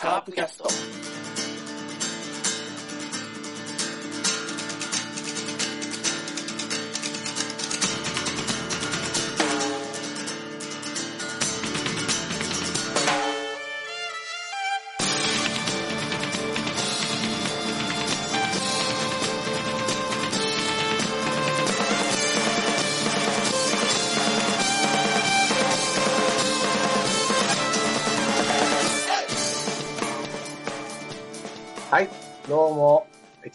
カープキャスト。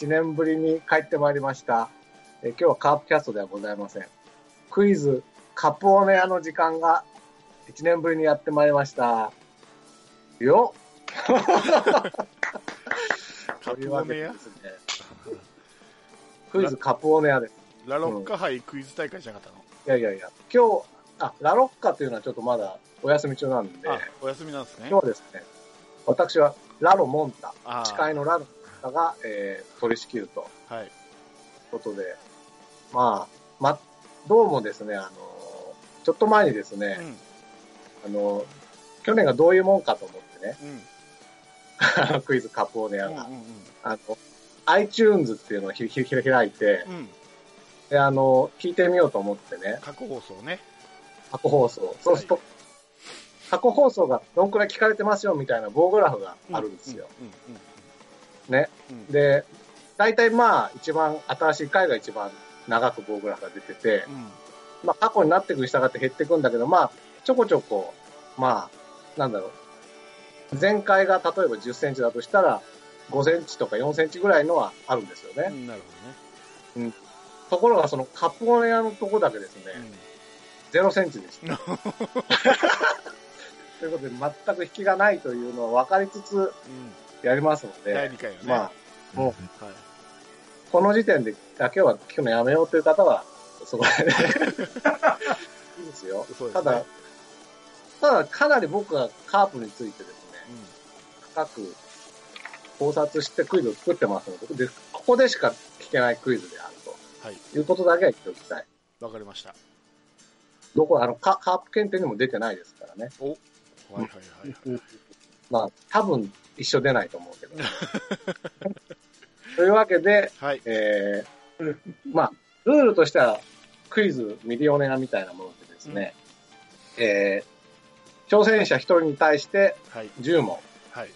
1年ぶりに帰ってまいりました。え今日はカープキャストではございません。クイズ、カポーネアの時間が1年ぶりにやってまいりました。よっ。カプオネアね、クイズカポーネアです。ラロッカ杯クイズ大会じゃなかったの、いやいやいや、今日、あ、ラロッカというのはちょっとまだお休み中なんで、あ、お休みなんですね。今日はですね、私はラロモンタ、司会のラロモンタが、えー取り仕切ると。はい。ことで、まあ、ま、どうもですね、あの、ちょっと前にですね、あの、去年がどういうもんかと思ってね、うん。うん。クイズカポーネアが、うんうんあの、iTunes っていうのをひひひ開いて、うん。うん。で、あの、聞いてみようと思ってね、過去放送ね。過去放送。そうすると、過去放送がどんくらい聞かれてますよみたいな棒グラフがあるんですよ。うん。うん。ね。うん。うん。で、大体まあ、一番、新しい回が一番長く棒グラフが出てて、うん。まあ、過去になっていくに従って減っていくんだけど、まあ、ちょこちょこ、まあ、なんだろう。前回が例えば10センチだとしたら、5センチとか4センチぐらいのはあるんですよね。うんなるほところが、そのカポネアのとこだけですね、どね。0センチでした。ということで、全く引きがないというのを分かりつつうん。うん。やりますの第で、2回はね。まあ、もう、はい。この時点で、あ今日は聞くのやめようという方は、そこで、いいですよ。すねただ、ただ、かなり僕はカープについてですね、深く考察してクイズを作ってますので、でここでしか聞けないクイズであるはい。ということだけは言っておきたい。わかりました。どこ、あの、カカープ検定にも出てないですからね。おはいはいはいはい。まあ、多分一緒出ないと思うけど。というわけで、はい。えー、まあ、ルールとしては、クイズミリオネアみたいなものでですね、えー、挑戦者一人に対してはい。10問はい。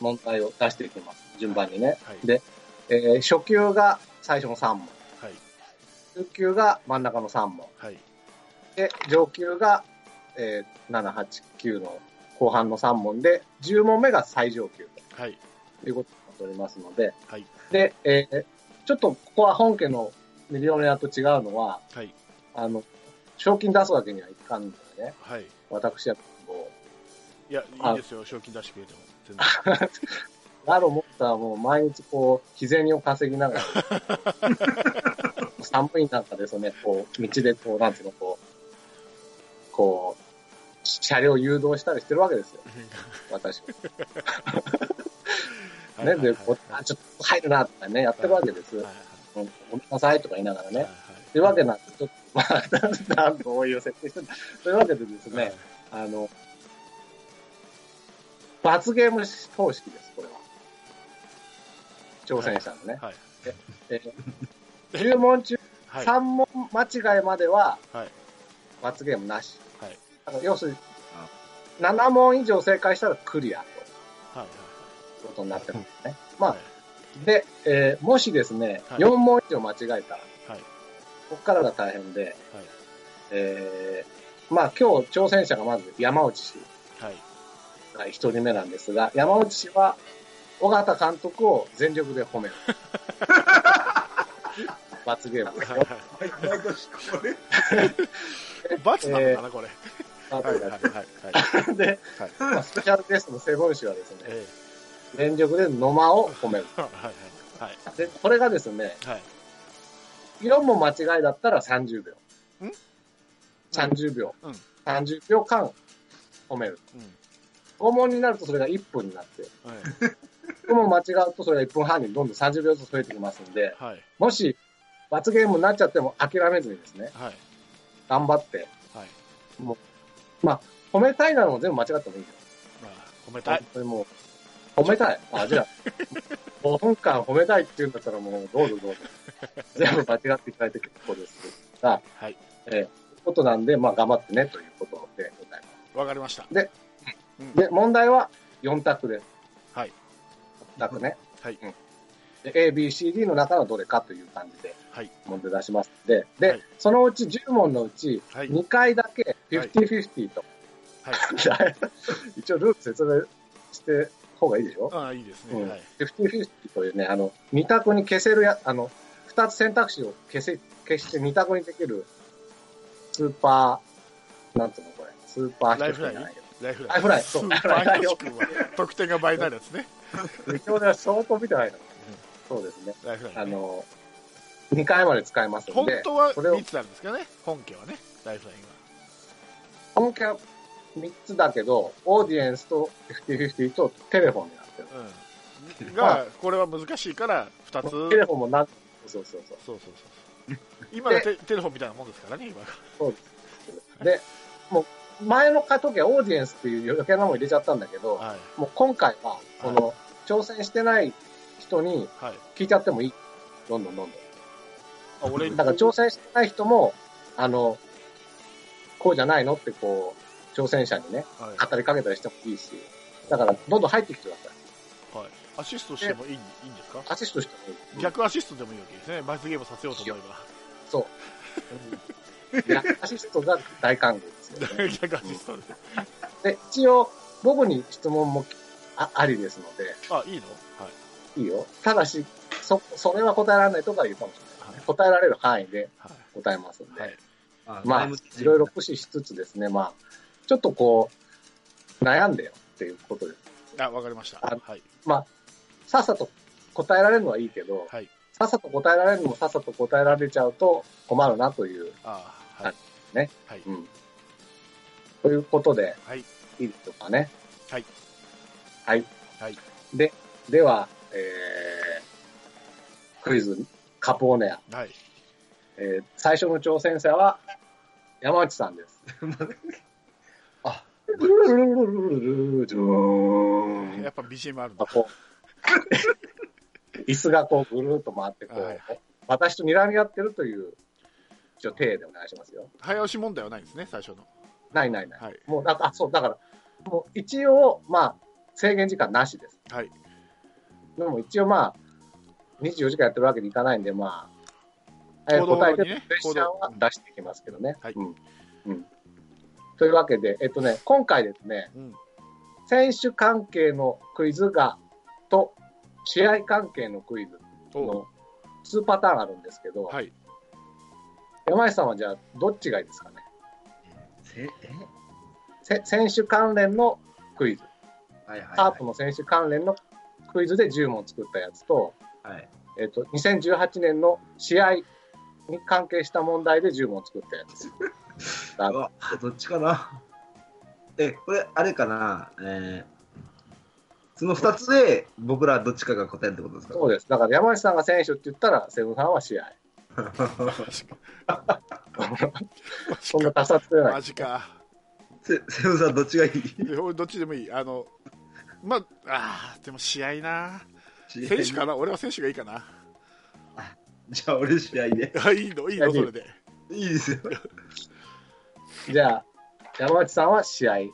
問題を出していきます。順番にね。はい。で、えー初級が最初の3問。はい。中級が真ん中の3問。はい。で、上級が、えー7、8、9の後半の3問で、10問目が最上級はい。ということになっておりますので、はい。で、えーちょっとここは本家のミリオネアと違うのは、はい。あの、賞金出すわけにはいかんのでね、はい。私はもいや、あいいですよ。賞金出してくれても。全然。う、ラロモッタはもう毎日こう、日銭を稼ぎながら、寒い中ですね、こう、道でこう、なんていうの、こう、こう、車両誘導したりしてるわけですよ、私は。ね、で、こうあちょっと入るな、とかね、やってるわけです。はいはいうんごめんなさいとか言いながらね。はいというわけなんで、ちょっと、まあ、なんどういう設定してるというわけでですはい。ね、あの、罰ゲーム方式です、これは。挑戦者のね。はい。えー10問中はい。3問間違いまでははい。罰ゲームなし。はい。だから要するに、7問以上正解したらクリアとはい。いうことになってるんですね。まはいあ、で、えーもしですね、はい4問以上間違えたら、はい。ここからが大変で、はい。えーまあ今日挑戦者がまず山内氏はい。が1人目なんですが、山内氏は、尾形監督を全力で褒める。罰ゲームですよ。毎年これ。罰なのかな、これ。罰はい。はい。はい。はい。で、はい。まあ、スペシャルゲストのセブン氏はですね、え全力で野間を褒める。え。はい。はい。はい。で、これがですね、はい。4問間違いだったら30秒。ん？30秒。うん30秒間褒める。うん。5問になるとそれが1分になって、はい。5問間違うとそれが1分半にどんどん30秒ずつ増えてきますんで、はい。もし罰ゲームになっちゃっても諦めずにですね、はい。頑張って、はい。まあ、褒めたいなのも全部間違ってもいいよ。まあ、褒めたい本。当にもう、褒めたい。あ、じゃあ、5分間褒めたいって言うんだったらもう、どうぞどうぞ。全部間違っていただいて結構ですが、はい。えー、ことなんで、まあ、頑張ってね、ということでございまわかりました。でうんす。で、問題は4択です。はい。4択ね。はい。で A、B、C、D の中のどれかという感じではい。問題出しますので、で、はいそのうち10問のうち、はい2回だけ50-50と、はい。一応ルール説明して方がいいでしょ？ああ、いいですね。うんはい。50-50というね、あの、二択に消せるや、あの、二つ選択肢を消せ、消して二択にできる、スーパー、なんつうのこれ、スーパーヒットじゃないけど。ライフライン。ライフラインそう得点が倍になるやつね。今日では相当見てないの。そうですね。ライフラインね。あの、二回まで使えますので、本当はそれを3つあるんですけどね。本家はね。ライフラインは。本家は三つだけど、オーディエンスと50-50とテレフォンになってる。うん。が、これは難しいから、2つ。テレフォンもなん、そうそうそう。そうそうそう。今のテテレフォンみたいなもんですからね、今が。そうです。で、もう、前の時はオーディエンスっていう余計なもの入れちゃったんだけど、はい。もう今回は、その、挑戦してない人にはい。聞いちゃってもいい。どんどんどんどあ、俺ん。だから挑戦してない人も、あの、こうじゃないのってこう、挑戦者にね、はい。語りかけたりしてもいいし、だから、どんどん入ってきてください。はい。アシストしてもいいいいんですか？アシストしてもいい。逆アシストでもいいわけですね。罰ゲームさせようと思えそう。いや、アシストが大歓迎ですよば。ね。逆アシストで。で、一応、僕に質問もあありですので、あ、いいの？はい。いいよ。ただし、そ、それは答えられないとか言うかもしれない、はい答えられる範囲ではい。答えますんで。はい。まあ、いろいろ駆使しつつですね、まあ、ちょっとこう、悩んでよっていうことで、あ、わかりました。あはい。まあ、さっさと答えられるのはいいけど、はい。さっさと答えられるのもさっさと答えられちゃうと困るなという、あはい。ね。はい。うん。ということで、はい。いいでしょうかね。はい。はい。はい。で、では、えー、クイズ、カポーネア。はい。えー、最初の挑戦者は、山内さんです。あ、ルルルルルルルルーンやっぱ BGM あるんだ。椅子がこうぐるーっと回って、こう、はい私と睨み合ってるという、一応、体でお願いしますよ。早押し問題はないんですね、最初の。ないないない。はい。もう、あ、あそう、だから、もう一応、まあ、制限時間なしです。はい。でも一応まあ、24時間やってるわけにいかないんで、まあ、早く行動答えて、プレッシャーは出していきますけどね。はいうん。うん。というわけで、えっとね、今回ですね、うん。選手関係のクイズが、と、試合関係のクイズおの2パターンあるんですけど、はい。山井さんはじゃあ、どっちがいいですかね？せ、え？せ選手関連のクイズ。はいはい、カープの選手関連のクイズで10問作ったやつと、はい。えっと、2018年の試合に関係した問題で10問作ったやつ。うわ、どっちかな？え、これ、あれかな？えー、その二つで僕らどっちかが答えるってことですか？そうです。だから山内さんが選手って言ったら、セブンさんは試合。そんな他殺ではない。マジか。せ、セブンさんどっちがいい？どっちでもいい。あの、まあ、あーでも試合な。選手かな？俺は選手がいいかな。じゃあ俺試合で。あ、いいの？いいの？それで。いいですよ。じゃあ、山内さんは試合、はい。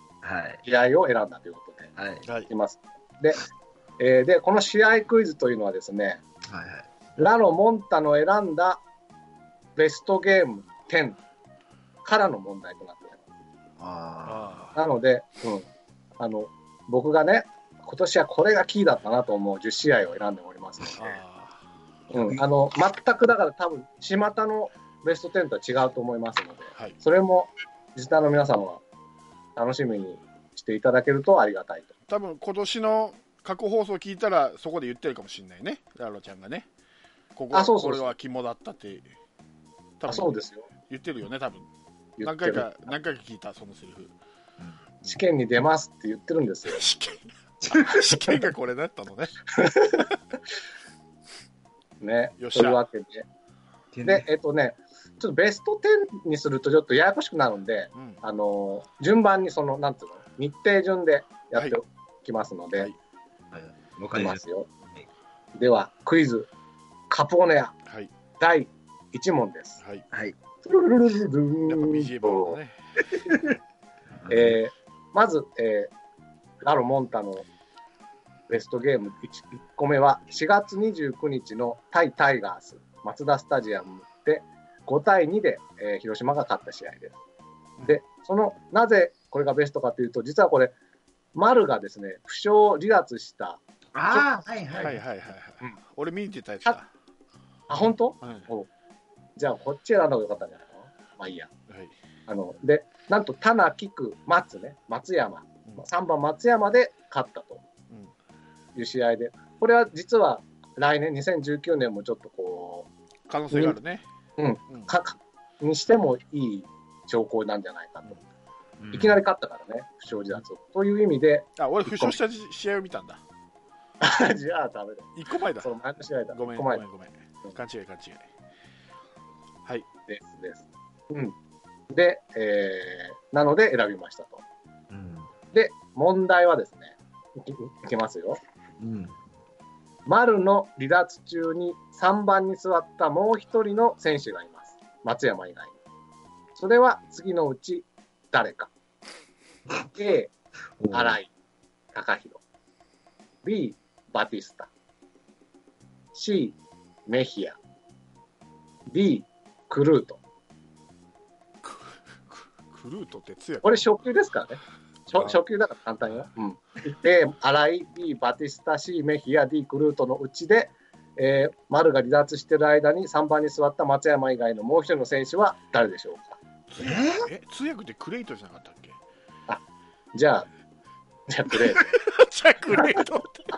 試合を選んだということで、はい。はいいきます。で、えーで、この試合クイズというのはですね、はいはい。ラロ・モンタの選んだベストゲーム10からの問題となっております。ああなので、うん、あの、僕がね、今年はこれがキーだったなと思う10試合を選んでおりますのーで、あうん、あの、全くだから多分、巷のベスト10とは違うと思いますので、ーはい。それも、リスナーの皆様は楽しみにしていただけるとありがたいと。多分今年の過去放送聞いたらそこで言ってるかもしれないね。ラロちゃんがね。ここあそうそうこれは肝だったって。多あそう分ですよ。言ってるよね、多分。何回か、何回か聞いた、そのセリフ。試験に出ますって言ってるんですよ。試験。試験がこれだったのね。ね。よっしゃというわけで。あ。で、えっとね、ちょっとベスト10にするとちょっとややこしくなるんで、うんあの順番にその、なんていうの、日程順でやっておきますので、はいはいわかい、りますよはい。では、クイズ、カポーネアはい第1問です。はいた。はい。やっぱ BGM だね えーまず、えーラロ・モンタのベストゲーム。1, 個目は4月29日の対タイガース。マツダスタジアムで5対2で、えー広島が勝った試合です。で、そのなぜこれがベストかというと、実はこれ、丸がですね、負傷離脱した、ああ、はいはい。はいはいはい俺見に行ってたやつだ。あ、本当？はいじゃあこっち選んだ方がよかったんじゃないかな。まあいいや。はい。あの、で、なんと、田名、菊、松ね、松山、うん。3番松山で勝ったと。うんいう試合で、これは実は来年、2019年もちょっとこ可能性があるねうんうんう、かかにしてもいい兆候なんじゃないかと。うんいきなり勝ったからね、不祥事だと。という意味で、あ俺負傷した試合を見たんだ じゃあダメだ。1個前だその前の試合だ。ごめんごめんごめん勘違い勘違いはいですです。うん。で、えー、なので選びましたと。うん。で、問題はですね、いきいきますよ。うん。丸の離脱中に3番に座ったもう一人の選手がいます。松山以外に。それは次のうち誰か。A、新井貴弘。B、バティスタ。C、メヒア。D、クルート。クルートって強いこれ初級ですからね。初級だから簡単よ。うん。A、新井、B、バティスタ、C、メヒア、D、クルートのうちで、えー、丸が離脱している間に3番に座った松山以外のもう一人の選手は誰でしょうか？え？え通訳ってクレイトじゃなかったっけ？じゃあ、じゃあクレート。じゃあクレイトって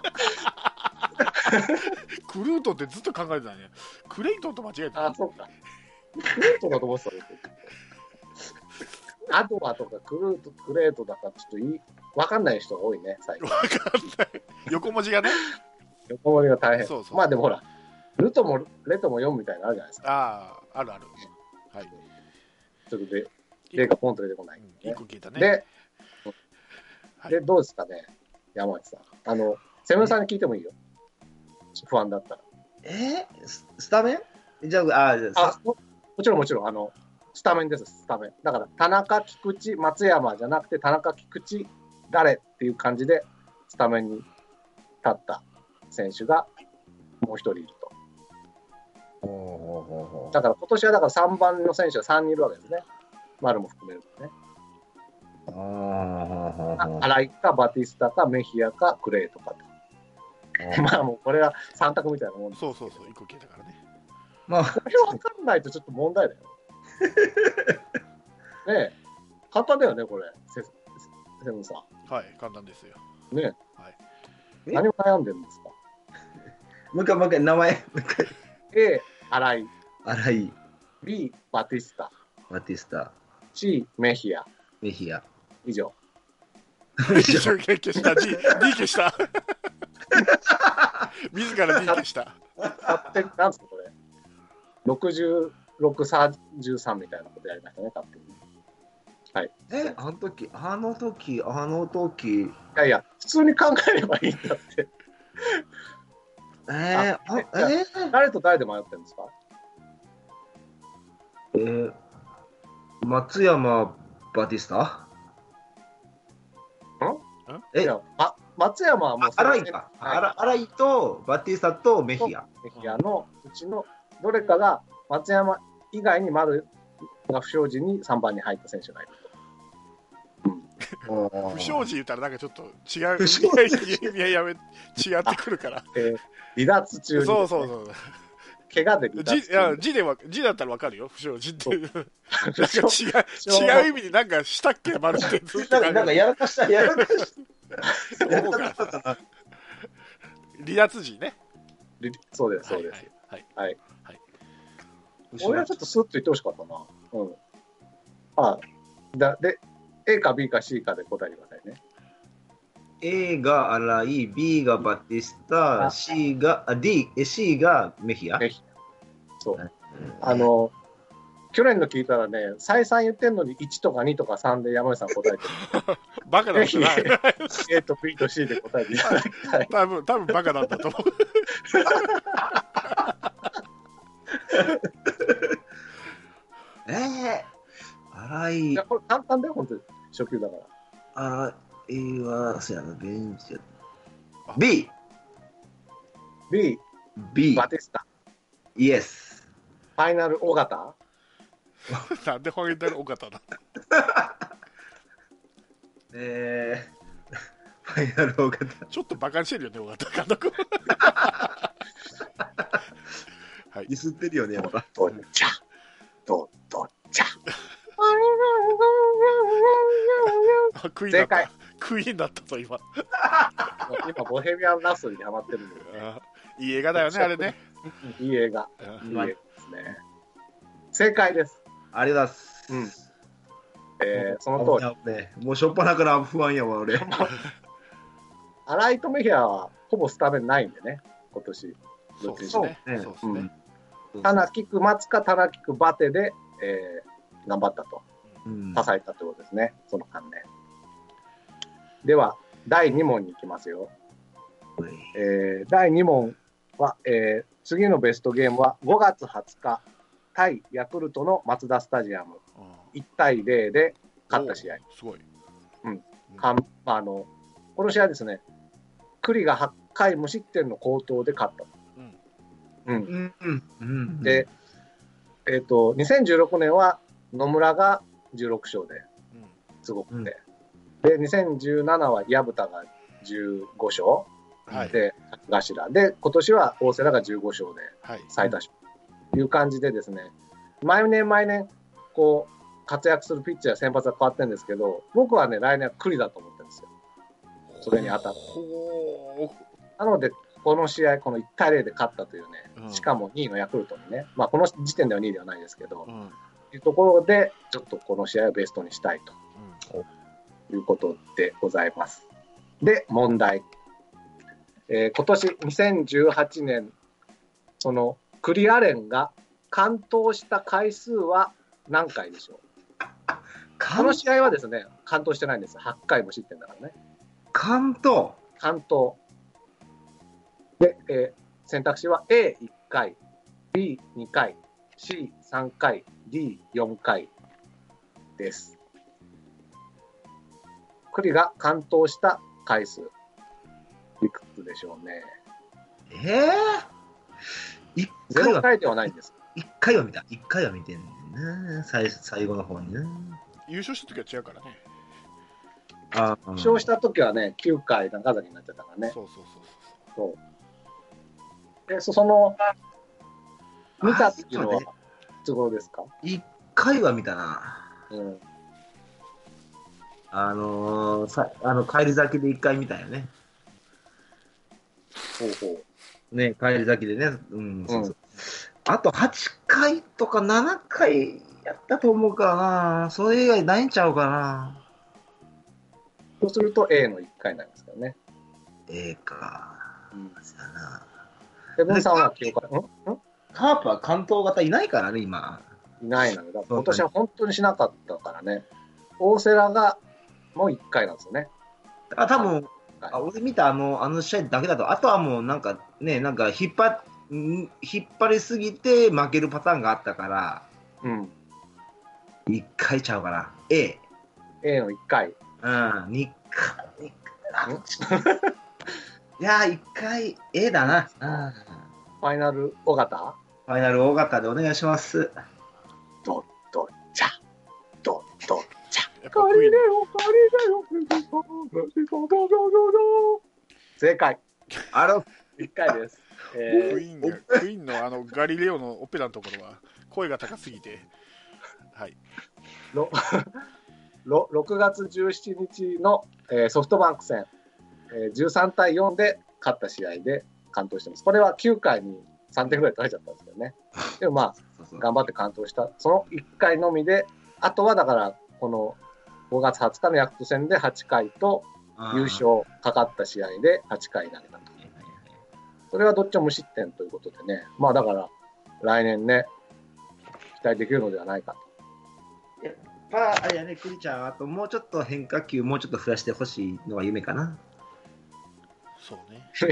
クルートってずっと考えてたねクレイトンと間違えたあ、そうか。クレートだと思ってた僕アドバとかクルート、クレートだからちょっといい、わかんない人が多いね、最近。わかんない横文字がね横文字が大変。そうそうまあでもほら、ルトもレトも4みたいなのあるじゃないですか。あああるあるはいちょっとで、例がポンと出てこない、一個聞いたねで、はいで、どうですかね、山内さん。あの、セブンさんに聞いてもいいよ。不安だったら。えススタメン？じゃあ、あ、じゃああ、ももちろんもちろん、あの、スタメンです、スタメン。だから、田中、菊池、松山じゃなくて、田中、菊池、誰っていう感じで、スタメンに立った選手がもう一人いると。ほうほうほうほだから、今年はだから3番の選手が3人いるわけですね。丸も含めるとね。荒井か、バティスタか、メヒアか、クレイとかと。まあもうこれは3択みたいなもんです。そうそうそう一個聞いたからねまあ、これ分かんないとちょっと問題だよ。ねえ、簡単だよね、これ、セセセブンさはい簡単ですよ。ん。ねえ、はい。え？何を悩んでるんですか？もう一回、もう一回、名前、もう一回。?A、荒井、荒井、B、バティスタ、バティスタ、C、メヒア、メヒア。以上。一生懸命消した。D, D 消した。自ら D 消した。勝手に、なんですか、これ。66、33みたいなことやりましたね、勝手に。え、あの時、あの時、あの時、いやいや、普通に考えればいいんだって。えー、あえー、誰と誰で迷ってるんですか？えー、松山バティスタ？え？いや、ま、松山はもうあ荒井か。はいあら荒井とバティスタとメヒア。メヒアのうちのどれかが松山以外に丸が不祥事に3番に入った選手がいると。不祥事言ったらなんかちょっと違う。不祥いやいや違ってくるから。えー離脱中に、そうそうそう。怪我で離脱字いや字でわ字だったらわかるよ不祥事っていう。なんか不祥違う違う意味になんかしたっけ丸ってずっなんかやらかした、やらかし 思うか離脱時ね。離そうです、そうです。はいはいた。俺はちょっとスッと言ってほしかったな。うん。あだで、A か B か C かで答えてくださいね。A が荒井、B がバティスタ、あ C が、あ D、え C がメヒア。メヒそううんあの、去年の聞いたらね、再三言ってんのに1とか2とか3で山内さん答えてる。バカなんじゃない。A と B と C で答えていただきたい。多分、多分バカなんだと思う。ええ荒いいや、、これ簡単だよ、本当に。初級だから。荒いは、そうやな、ベンチ B! B、B! バティスタ。イエス。ファイナル尾形？なんでファイナル尾形だ。えー、ファイナル大型。ちょっとバカにしてるよね、尾形監督。はいディ。スってるよね、やっぱ。どっちゃ。どっどっちゃ。あクイーンだっ正解た。クイーンだったと今。今、ボヘミアン・ラプソディにハマってるんで、あいい映画だよね、あれね。いい映画。うんいい映画ですね。正解です。ありがとうございます。うんえー、その通り。り。ね、もうしょっぱなから不安やわ、俺。アライト・メヒアはほぼスタメンないんでね、今年。そうですね。そうねそうですね。棚菊松か棚菊バテで、えー、頑張ったと。うん支えたということですね、その関連。では、第2問に行きますよ。えー第2問は、えー次のベストゲームは5月20日、対ヤクルトのマツダスタジアム、うん1対0で勝った試合。すごい。かんまあ、あのこの試合ですね、栗が8回無失点の好投で勝った。うんうんうん。うん。うん。で、えっ、と、2016年は野村が16勝で、うんすごくて。うんで、2017は薮田が15勝はい。で、頭。で、今年は大瀬良が15勝ではい。最多勝という感じでですね、毎年毎年、こう、活躍するピッチャー、先発が変わってるんですけど、僕はね、来年は栗だと思ってるんですよ。それに当たる。ほなので、この試合、この1対0で勝ったというね、うんしかも2位のヤクルトにね、まあ、この時点では2位ではないですけどう。、うん。というところで、ちょっとこの試合をベストにしたいということでございます。で、問題。えー今年2018年、そのクリアレンが完投した回数は何回でしょう？こ関の試合はですね、完投してないんです。8回無失点だからね。関東。完投。で、えー選択肢は A1 回、B2 回、C3 回、D4 回です。栗が完投した回数。いくつでしょうね。ええ一回0は、回ではないんです。一回は見た。一回は見てんねんな。最最後の方にな。優勝した時は違うからね。ああ。優勝した時はね、9回中崎になっちゃったからね。そうそうそうそう。で、そその、見たっていうのはですか？一回は見たな。うん。あのー、さあの帰り咲きで一回見たよね。ほうほう。ね、帰り咲きでね。うん、そうそう。あと8回とか7回やったと思うからな。それ以外ないんちゃうかな。そうすると A の1回なんですけどね。ええか。うん。そうやな。セブンさん？はカープは関東型いないからね、今。いないのよ。だから今年は本当にしなかったからね。大瀬良がもう1回なんですよね。あ、多分、はいあ俺見たあのあの試合だけだと、あとはもうなんかね、なんか引っ張ん引っ張りすぎて負けるパターンがあったから、うん。1回ちゃうかな。A。A の1回。うん、2回。二回あいやー、1回 A だな。うん。ファイナル尾形？ファイナル大型でお願いします。ドッドッチャ。ドッドッチャ。やっぱクイーンオ、カリレオ、正解。あの、1回です。えクイーンがクイーンのあのガリレオのオペラのところは声が高すぎて、はい、ーろろ6月17日の、えーソフトバンク戦、えー13対4で勝った試合で完投してます。これは9回に3点ぐらい取られちゃったんですけどね。でもまあ、頑張って完投した。その1回のみで、あとはだから、この5月20日のヤクルト戦で8回と優。勝かかった試合で8回投げたと。それはどっちも無失点ということでね。まあだから、来年ね、期待できるのではないかやっぱ、あれやね、クリちゃん、あともうちょっと変化球、もうちょっと増やしてほしいのが夢かな。そうね。と。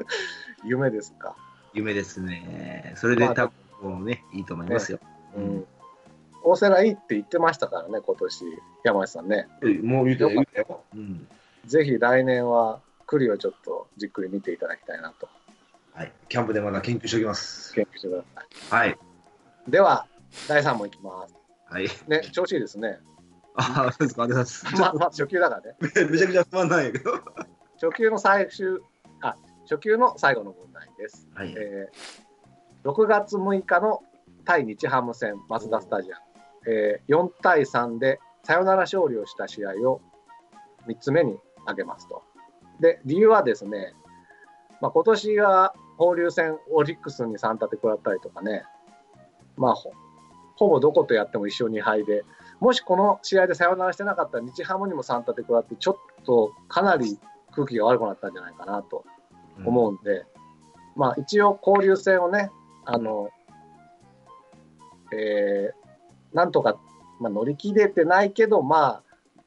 夢ですか。夢ですね。それで多分、もうね、いいと思いますよ。うん。大瀬良いいって言ってましたからね、今年、山内さんね。もう言うてよかったよ。うん。ぜひ来年は栗をちょっとじっくり見ていただきたいなとはい。キャンプでまだ研究しておきます。研究してくださはい。い。では、第3問いきます。はい。ね、調子いいですね。ああ、そうですか。ありがとうございまあ、まあ、初級だからね。ます。めちゃくちゃ不安なんやけど。初級の最終、あ、初級の最後の問題です。はい。えー6月6日の対日ハム戦、マツダスタジアム、えー4対3でサヨナラ勝利をした試合を3つ目に挙げますと。で、理由はですね、まあ、今年は交流戦、オリックスに3立て食らったりとかね、まあほ、ほぼどことやっても1勝2敗で、もしこの試合でサヨナラしてなかったら日ハムにも3立て食らって、ちょっとかなり空気が悪くなったんじゃないかなと思うんで、まあ一応交流戦をね、あの、えーなんとか、まあ、乗り切れてないけど、まあ、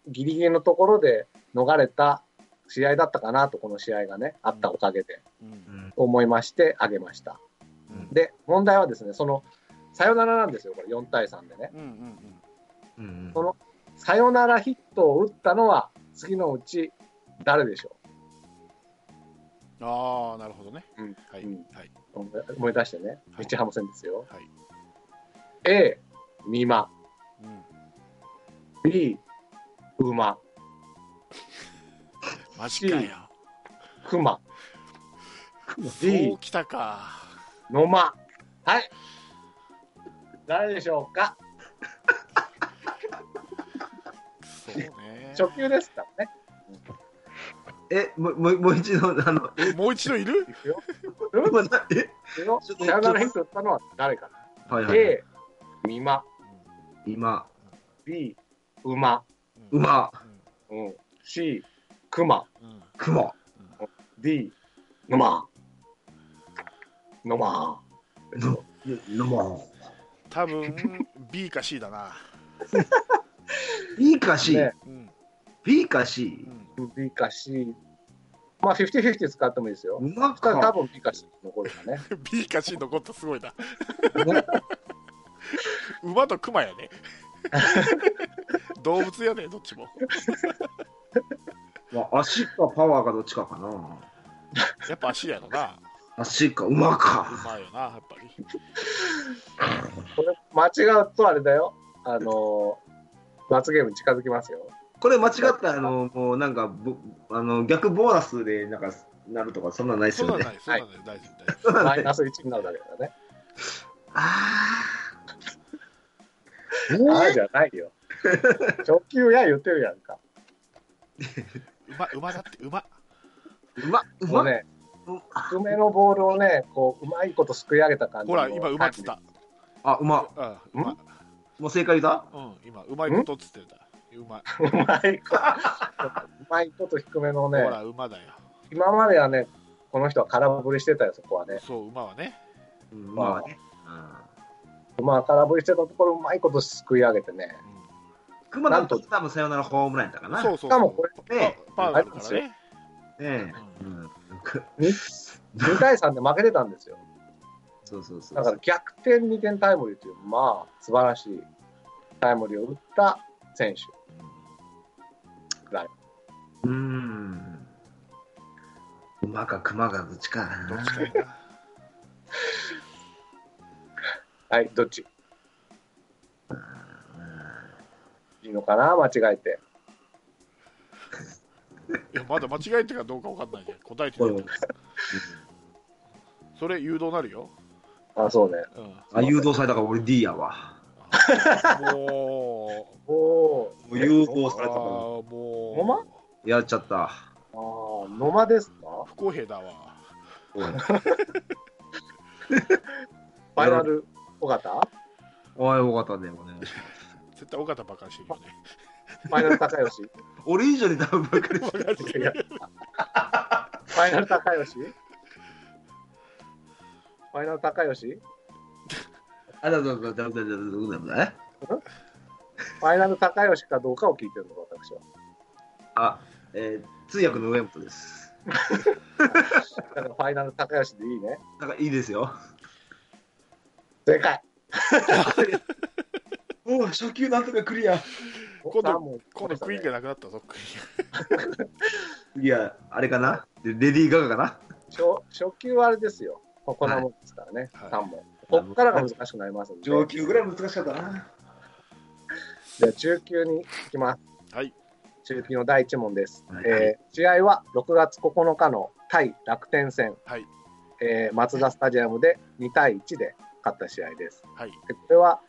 ギリギリのところで逃れた試合だったかなと、この試合がね、あったおかげで、うんうん。思いまして、あげました。うんで、問題はですね、その、サヨナラなんですよ、これ、4対3でね。うんうんうんそのサヨナラヒットを打ったのは、次のうち、誰でしょうん。ああ、なるほどね。うんはい、うんはい。う思い出してね、はい日ハム戦ですよ。はい。A、美馬。うん。B、馬。マジかよ。熊。そ D う、きたか。野間。はい。誰でしょうか？そうね。初級ですからね。え、もう、もうもう一度、あの、えもう一度いる？いくよ。今なえ？いくよちょっとサヨナラヒット打ったのは誰かな、はいはい。?A、美馬。今、B、馬。うん馬、うん、C、熊。うんうん雲、D、野間。野間。の、のも多分 B か C だな。B か C、ね、うん。B か C う、ん B か C。まあ、50-50使ってもいいですよ。馬そしたら多か。分 B か C 残るかね。B か C 残ったすごいな。馬と熊やね。動物やね、どっちも。まあ、足かパワーかどっちかかな。やっぱ足やろな。足か馬か。馬よな、やっぱり。これ、間違うとあれだよ。あのー、罰ゲームに近づきますよ。これ間違ったら、あの、もうなんか、ぼあの逆ボーナスで、なんか、なるとか、そんなんないですよね。そんなんない、そんなんない、大丈夫、大丈 マイナス1になるだけだね。あああじゃないよ。初級や言ってるやんか。夫。馬、馬だって、馬。馬、馬、ね、低めのボールをね、こう、うまいことすくい上げた感じのほら、今、馬っつった。あ、馬。うん、馬。もう正解だうん、今、うまいことっつってた。馬。うまいこと、うまいこと低めのね、ほら、馬だよ。今まではね、この人は空振りしてたよ、そこはね。そう、馬はね。うん、馬はね。まあ、空振りしてたところ、うまいことすくい上げてね。熊だと多分サヨナラホームランやったかな。うんそうそうそう。しかもこれねパーがあるからね。ねえ。ううんん。2対3で負けてたんですよ。そうそうそう。だから逆転2点タイムリーという、まあ、素晴らしいタイムリーを打った選手。うーん。馬か熊かどっちかな。どっちか。はい、どっち？いいのかな？間違えて。いや、まだ間違えてるかどうかわかんないじゃん。答えてないと。それ、誘導なるよ。あ、そうね。うん。あ、誘導されたから俺 D やわ。もおおもう誘導さ、れたかーも野間ら。やっちゃった。ああ、野間ですか、不公平だわ。ファイナル、尾形おい、よかったね。お願いし絶対尾形ばかりしてるよね。ファイナル高吉フ俺以上に多分分かりしてる。いやァイナル高吉ファイナル高吉あ、だだだだだだだだだファイナル高吉かどうかを聞いてるのか、私は。あ、えー、通訳の上本です。だからファイナル高吉でいいね。なんかいいですよ。正解。おお、初級なんとかクリア。今度今度クイーンがなくなったぞ、クイいや、あれかな？レレディー・ガガかな？初初級はあれですよ。ここなもんですからね、はい3問。こっからが難しくなりますんで。上級ぐらい難しかったな。では中級に行きます。はい。中級の第1問です。はいえー試合は6月9日の対楽天戦、はい。えー、マツダスタジアムで2対1で勝った試合です。はい。でこれは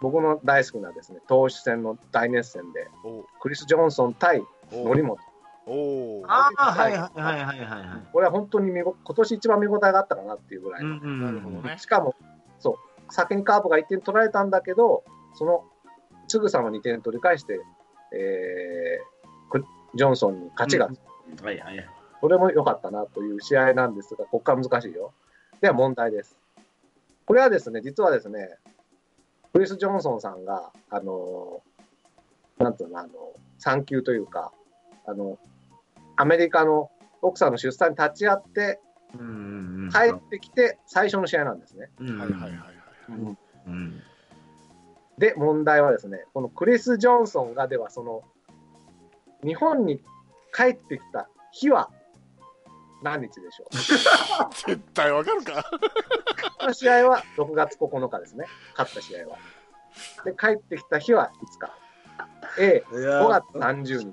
僕の大好きなですね投手戦の大熱戦でおクリス・ジョンソン対お則本おーああ、はいはいはいはいはいはい。これは本当に見ご今年一番見応えがあったかなっていうぐらい、うんうんなるほどね。しかもそう先にカープが1点取られたんだけどそのすぐさま2点取り返して、えークジョンソンに勝ちが、はいはい。それも良かったなという試合なんですが、ここから難しいよ。では問題です。これはですね、実はですね、クリス・ジョンソンさんが、あの、なんていうの、あの、産休というか、あの、アメリカの奥さんの出産に立ち会って、うんうんうん。帰ってきて最初の試合なんですね。うんうんはいはいはいはい。うん。で、問題はですね、このクリス・ジョンソンが、ではその、日本に帰ってきた日は何日でしょう？絶対わかるかこの試合は6月9日ですね。勝った試合は。で、帰ってきた日はいつか。A、いや5月30日。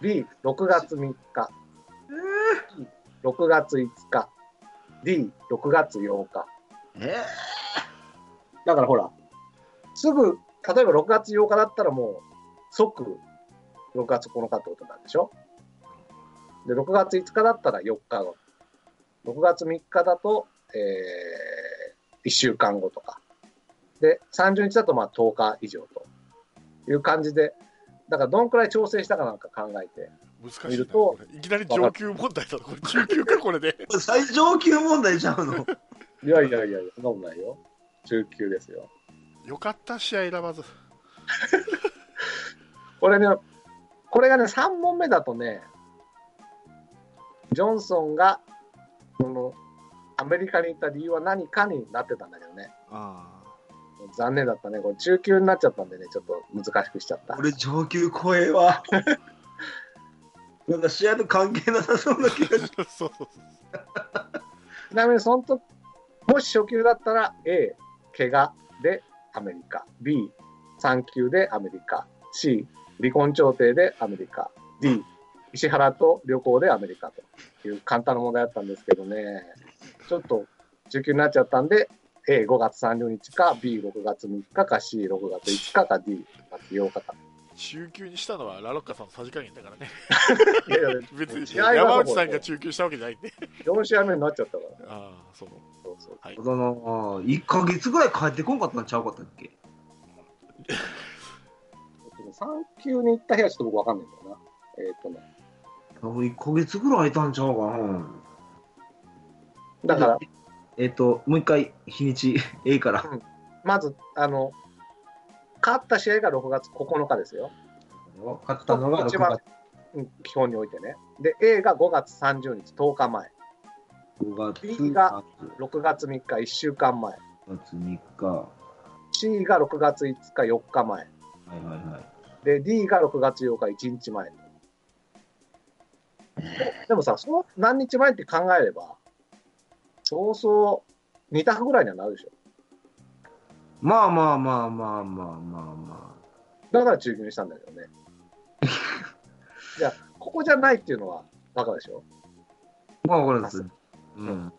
B、6月3日。C、6月5日。D、6月8日。えだからほら、すぐ、例えば6月8日だったらもう、即6月9日ってことなんでしょ？で、6月5日だったら4日後。6月3日だと、えー、1週間後とか。で、30日だとまあ10日以上という感じで、だからどんくらい調整したかなんか考えて、難しいな見るとこれいきなり上級問題だとこれ中級かこれでー、最上級問題ちゃうの？い やいやいやいや、そんなことないよ。中級ですよ。よかった試合選ばず これね、これがね、3問目だとね、ジョンソンが、その、アメリカに行った理由は何かになってたんだけどね。あ残念だったね。これ中級になっちゃったんでね、ちょっと難しくしちゃった。俺上級怖えわ。なんか試合と関係なさそうな気がしあ そうそうちなみにそのともし初級だったら A、怪我でアメリカ。B、産休でアメリカ。C、離婚調停でアメリカ。D、石原と旅行でアメリカという簡単な問題だったんですけどね、ちょっと中級になっちゃったんで、A、5月30日か、B、6月3日か、C、6月5日か、D、6月8日か。中級にしたのはラロッカさんのさじ加減だからねいやいや、別に山内さんが中級したわけじゃないんで4試合目になっちゃったから。ああそうそうそうはいその1ヶ月ぐらい帰ってこんかったんちゃうかったっけ？産休に行った日はちょっと僕わかんないんだよな。えっ、とね。1ヶ月ぐらい空いたんちゃうかな。だから、えっ、と、もう一回日にち A から。まず、あの、勝った試合が6月9日ですよ。勝ったのが6一番月うん基本においてね。で、A が5月30日、10日前。5月 B が6月3日、1週間前。5月3日。は C が6月5日、4日前。いはいはい。で、D が6月8日、1日前。でもさ、その何日前って考えれば、そうそう2択ぐらいにはなるでしょ。まあまあまあまあまあまあまだから中級にしたんだけどね。いや、ここじゃないっていうのはバカでしょ？あ。まあこれです。うん。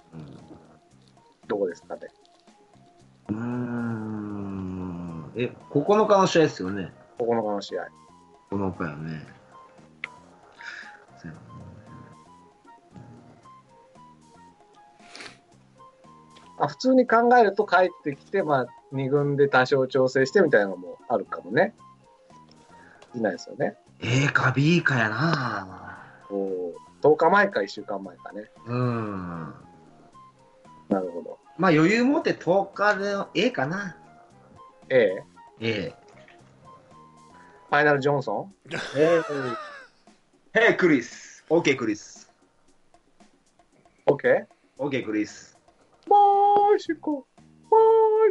どこですかね？うん。うーん。え、9日の試合ですよね。9日の試合。9日よね。あ普通に考えると帰ってきて、まあ、2軍で多少調整してみたいなのもあるかもね。いないですよね。A か B かやな。お10日前か1週間前かね。うん。なるほど。まあ余裕持って10日で A かな。A、A。ファイナル・ジョンソン？Hey, クリス。OK, クリス。?OK? OK, クリス。バイシコ、バ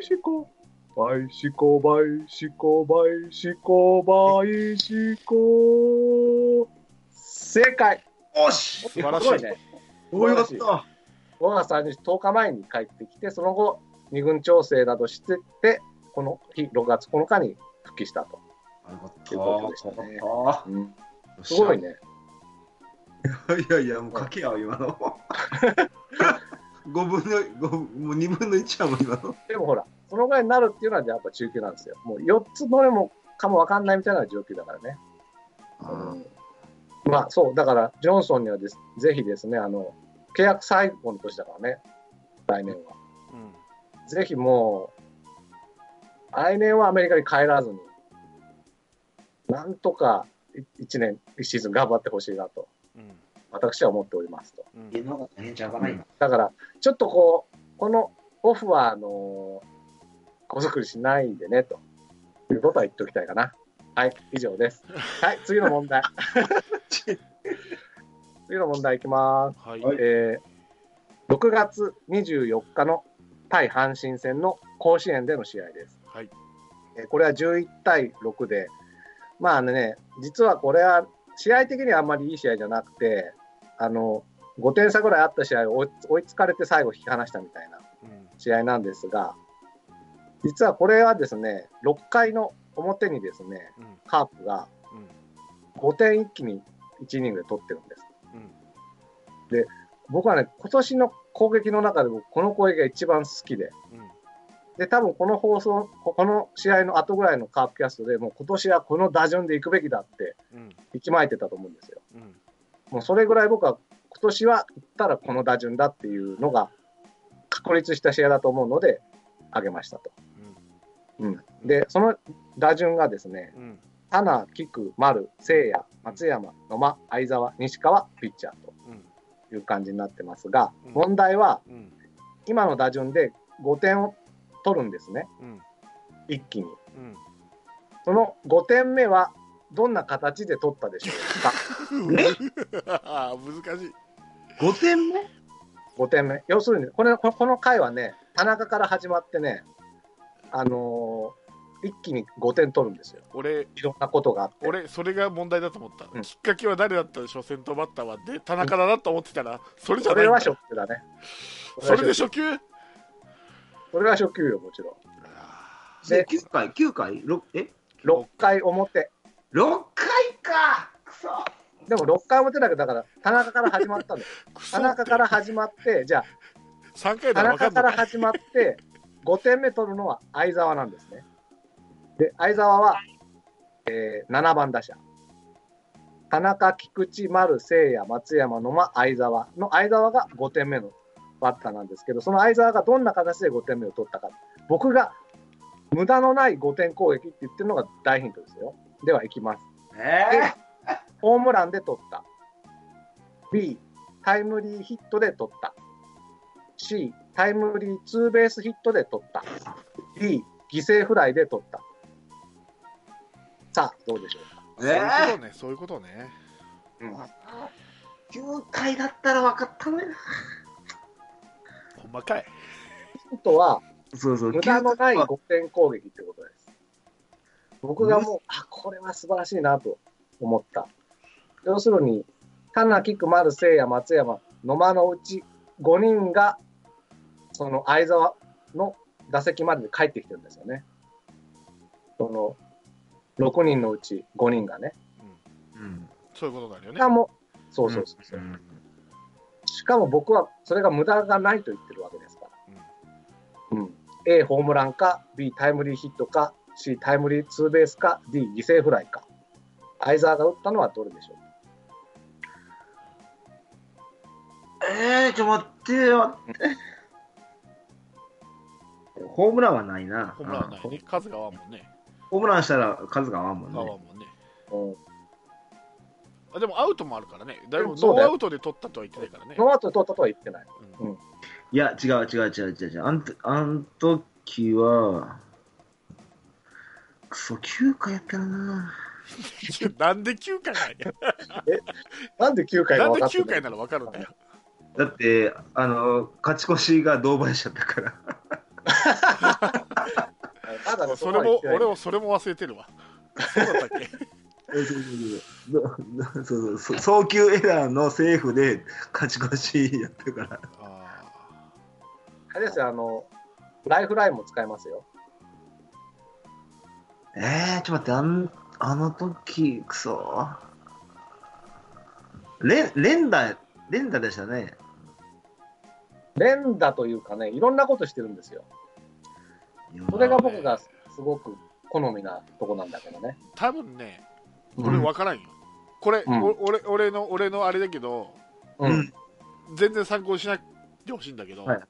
イシコ、バイシコ、バイシコ、バイシコ、バイシコ。正解おし素晴らしいすごいね。およかった。5月30日、10日前に帰ってきて、その後、二軍調整などしてて、この日、6月9日に復帰したと。よかった。ということでしたねすごい。ね。いやいや、もうかけやわ、今の。5分の、5もう2分の1やもん、今の。でもほら、そのぐらいになるっていうのは、やっぱ中級なんですよ。もう4つどれもかもわかんないみたいな状況だからね。うんまあそう、だから、ジョンソンにはですぜひですね、あの、契約最後の年だからね、来年は。うんぜひもう、来年はアメリカに帰らずに、なんとか1年、1シーズン頑張ってほしいなと、うん私は思っておりますと。だから、ちょっとこう、このオフは、あの子作りしないでね、ということは言っておきたいかな。はい、以上です。はい、次の問題。次の問題いきます。はいはいえー6月24日の対阪神戦の甲子園での試合です。はいえーこれは11対6で、まああのね、実はこれは試合的にはあんまりいい試合じゃなくて、あの5点差ぐらいあった試合を追いつかれて最後引き離したみたいなうん。試合なんですが、実はこれはですね、6回の表にですね、うん。カープがうん。5点一気に1イニングで取ってるんです。うん。僕はね、今年の攻撃の中でもこの攻撃が一番好きで、うん。で、多分この放送、ここの試合の後ぐらいのカープキャストでもう今年はこの打順で行くべきだってうん。息巻いてたと思うんですよ。うんもうそれぐらい僕は今年は行ったらこの打順だっていうのが確立した試合だと思うので、上げましたと。うん、で、その打順がですね、うん。田名、菊、丸、聖夜、松山、野間、相沢、西川、ピッチャーうん。という感じになってますが、うん。問題はうん。今の打順で5点を取るんですね、うん。一気に。うん。その5点目はどんな形で取ったでしょうか？難しい5点目 ?5 点目。要するにこれ、ここの回はね、田中から始まってね、あのー一気に5点取るんですよ。俺いろんなことがあって。俺それが問題だと思った、うんきっかけは誰だったでしょう先頭バッターはで田中だなと思ってたらそれじゃそれはないんだショックだね。それで初球それは初級よ、もちろん。あで9回 ?9 回 ?6 え？6回表。?6 回かくそでも6回表だけど、だから田中から始まったんだよ。ー クソ田中から始まって、じゃ3回あ、田中から始まって、5点目取るのは相沢なんですね。で、相沢は、えー7番打者。田中、菊池、丸、聖也、松山、野間、相沢の相沢が5点目のバッターなんですけど、その相沢がどんな形で5点目を取ったか。僕が無駄のない5点攻撃って言ってるのが大ヒントですよ。では、いきます。えホームランで取った。B、タイムリーヒットで取った。C、タイムリーツーベースヒットで取った。D、犠牲フライで取った。さあ、どうでしょうか？ー、そういうこえとねそういうことねうん、9回だったら分かったね。ほんまかいヒントは、そうそう。無駄のない9 5点攻撃ってことです。僕がもう、あ、これは素晴らしいなと思った。要するに、田名、菊、丸、聖也、松山、野間のうち5人が、その相沢の打席まで帰ってきてるんですよね。その、6人のうち5人がね。うんうん。そういうことになるよねしかも、そうそうそうそう、んしかも僕はそれが無駄がないと言ってるわけですから。うん。A、ホームランか、B、タイムリーヒットか、C、タイムリーツーベースか、D、犠牲フライか。相沢が打ったのはどれでしょう？えー、ちょ、待ってよ。ホームランはないな。ホームランはないね数が合わんもんねホームランしたら数が合わんもんね。合わんもんねうんあでもアウトもあるからねだいぶそうだよノーアウトで取ったとは言ってないからねノーアウトで取ったとは言ってない。うんいや、違う違う違う違う違う。あんとあん時は、くそ、9回やったな。なんで9回なんやなんで9回なんで9が分かってない？回なら分かるんだよ。だって、あの、勝ち越しが同倍しちゃったから。まだそれも、俺もそれも忘れてるわ。そうだったっけ？そうそうそうそう送球エラーのセーフで勝ち越しやったから。ああれですよ、あの、ライフラインも使えますよ。えー、ちょっと待って、あんあの時、くそ。連連打、連打でしたね。連打というかね、いろんなことしてるんですよ。それが僕がすごく好みなとこなんだけどね。ー多分ね、うんこれ分からんよ。これ、うんお俺俺の俺のあれだけど、ううんん。全然参考にしないでほしいんだけど、はい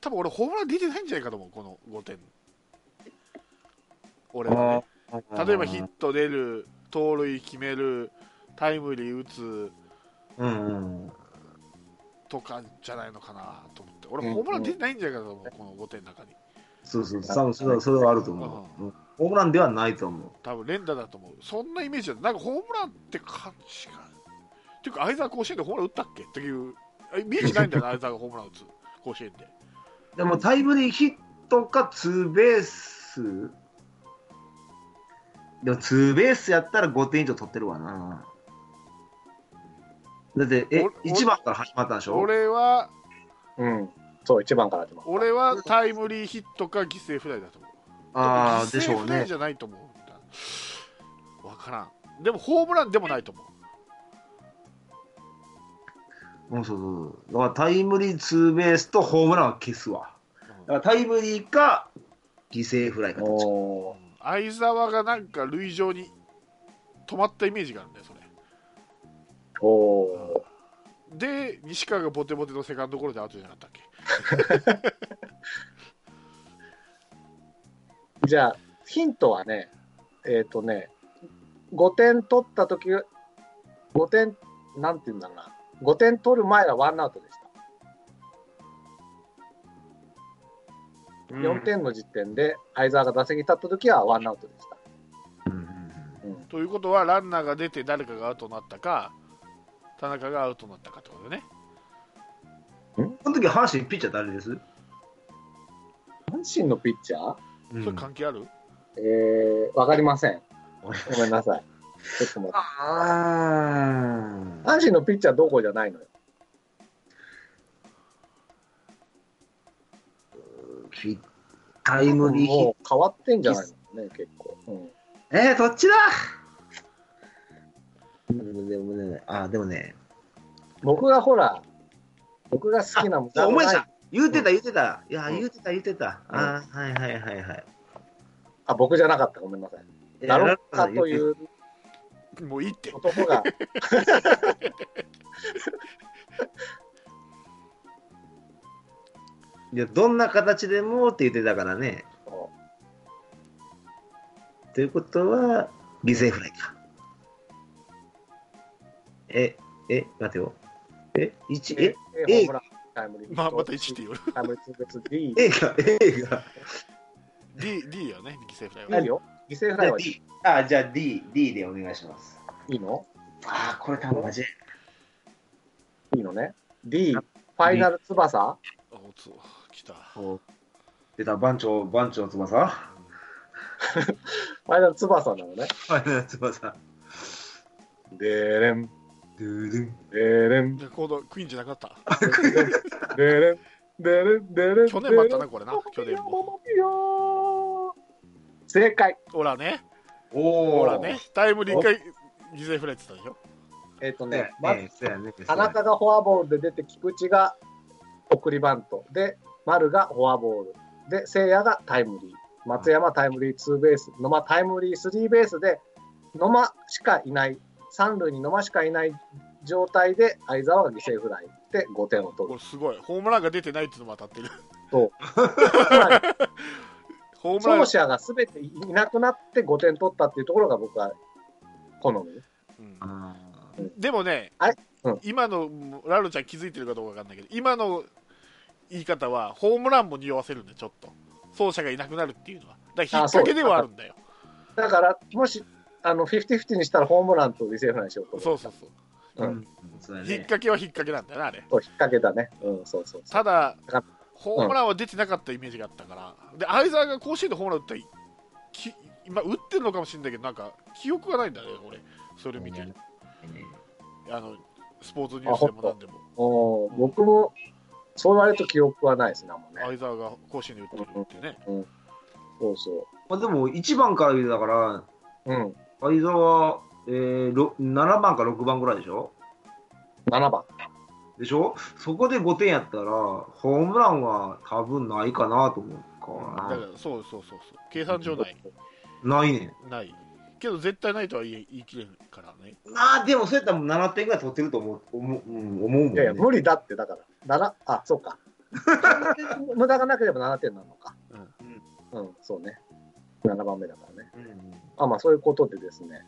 多分俺、ホームラン出てないんじゃないかと思う、この5点。俺はね。例えばヒット出る、盗塁決める、タイムリー打つうんうん。とかじゃないのかなと思って、俺、うんホームラン出てないんじゃないかと思う、この5点の中に。そうそう、多分それはそれはあると思う。うんホームランではないと思う。多分連打だと思う。そんなイメージだなんかホームランって感じが。っていうか、相沢甲子園でホームラン打ったっけ？っていう、イメージないんだよな、相沢がホームラン打つ、甲子園で。でもタイムリーヒットかツーベースでもツーベースやったら5点以上取ってるわな。だって、えお、1番から始まったんでしょ？俺は、うん。そう、1番から始まった。俺はタイムリーヒットか犠牲フライだと思う。ああ、でしょうね犠牲フライじ。ゃないと思うんだ。わからん。でもホームランでもないと思う。うん、そうそうそう。だからタイムリーツーベースとホームランは消すわ。うんだからタイムリーか犠牲フライかどっちか。相沢がなんか塁上に止まったイメージがあるんだよ、それ。おーで、西川がボテボテのセカンドゴロでアウトじゃなかったっけ？じゃあ、ヒントはね、えっ、とね、5点取ったとき、5点、なんて言うんだろうな、5点取る前はワンアウトでした。4点の時点で相沢が打席に立ったときはワンアウトでした。ということは、ランナーが出て誰かがアウトになったか、田中がアウトになったかってことね。この時阪神ピッチャー誰です、阪神のピッチャー？うんそれ関係ある、えー、わかりません。ごめんなさい。ちょっと待って。あ阪神のピッチャーどこじゃないのよ。ータイムリーヒッもう変わってんじゃないのね、結構。うんト。えー、どっちだでもね、あ、でもね、僕がほら、僕が好きなあ思い出した言うてたうん言うてた。いや、うん言うてた言うてた。うんあーはいはいはいはい。あ、僕じゃなかった。ごめんなさい。いやダロッカとい。うもういいって。男が、いや、どんな形でもって言ってたからね。ということは、犠牲フライか。え、え、待てよ。え、1、え、A ホームラン、タイムリー。まあ、また1って言う。A が、A が。D、D よね、犠牲フライは。何よ？犠牲フライは D。あ、じゃあ D、D でお願いします。いいの？あー、これ多分間違いいいのね。D、ファイナル翼？あおつ来た。出た、番長、番長翼ファイナル翼なのね。はい、翼。でーれん、ドゥドゥン。でーれん、レコード、クイーンじゃなかった？でーれん、でーれん、でーれん。去年もあったな、これな、去年も。も。正解。ほらね、おほらね、タイムリーか犠牲フライってたでしょ？えっ、とねね、、まず。田中がフォアボールで出て、菊池が送りバント。で、丸がフォアボール。で、聖也がタイムリー。松山タイムリーツーベース。野間タイムリースリーベースで、野間しかいない。三塁に野間しかいない状態で、相沢が犠牲フライで5点を取る。これすごい。ホームランが出てないっていうのも当たってる。つまり、ホームラン走者が全ていなくなって5点取ったっていうところが僕は好み。うんあでもね、あれ？うん今の、ラルちゃん気づいてるかどうかわかんないけど、今の言い方は、ホームランも匂わせるんで、ちょっと。走者がいなくなるっていうのは。だから引っ掛けではあるんだよ。だから、もし、あの、50-50にしたらホームランと犠牲フライにしようと思そうそうそう。うんうん。そうだ引っね。掛けは引っ掛けなんだよな、あれ。そう、引っ掛けだね。うん、そうそうそう。ただホームランは出てなかったイメージがあったから、で、相沢が甲子園でホームラン打ったき今、打ってるのかもしれないけど、なんか、記憶がないんだね、俺、それ見て、あのスポーツニュースでもなんでも、僕も、そう言われると記憶はないですね、もうね。相沢が甲子園で打ってるってね、そうそまあでも、1番から見てたから、う。うん。相沢、えー、ろ7番か6番ぐらいでしょ？7番。でしょ？そこで5点やったら、ホームランは多分ないかなと思うかだからそうそうそうそう、計算上ない、な。ないねない、けど絶対ないとは言い言い切れんからね、まあ、でもそうやったらもう7点ぐらい取ってると思う、思う,、うん、思うもんね。いやいや、無理だって、だから。7、あ、そうか。無駄がなければ7点なのか。うん、そうね。7番目だからね。うんうんあ、まあ、そういうことでですね。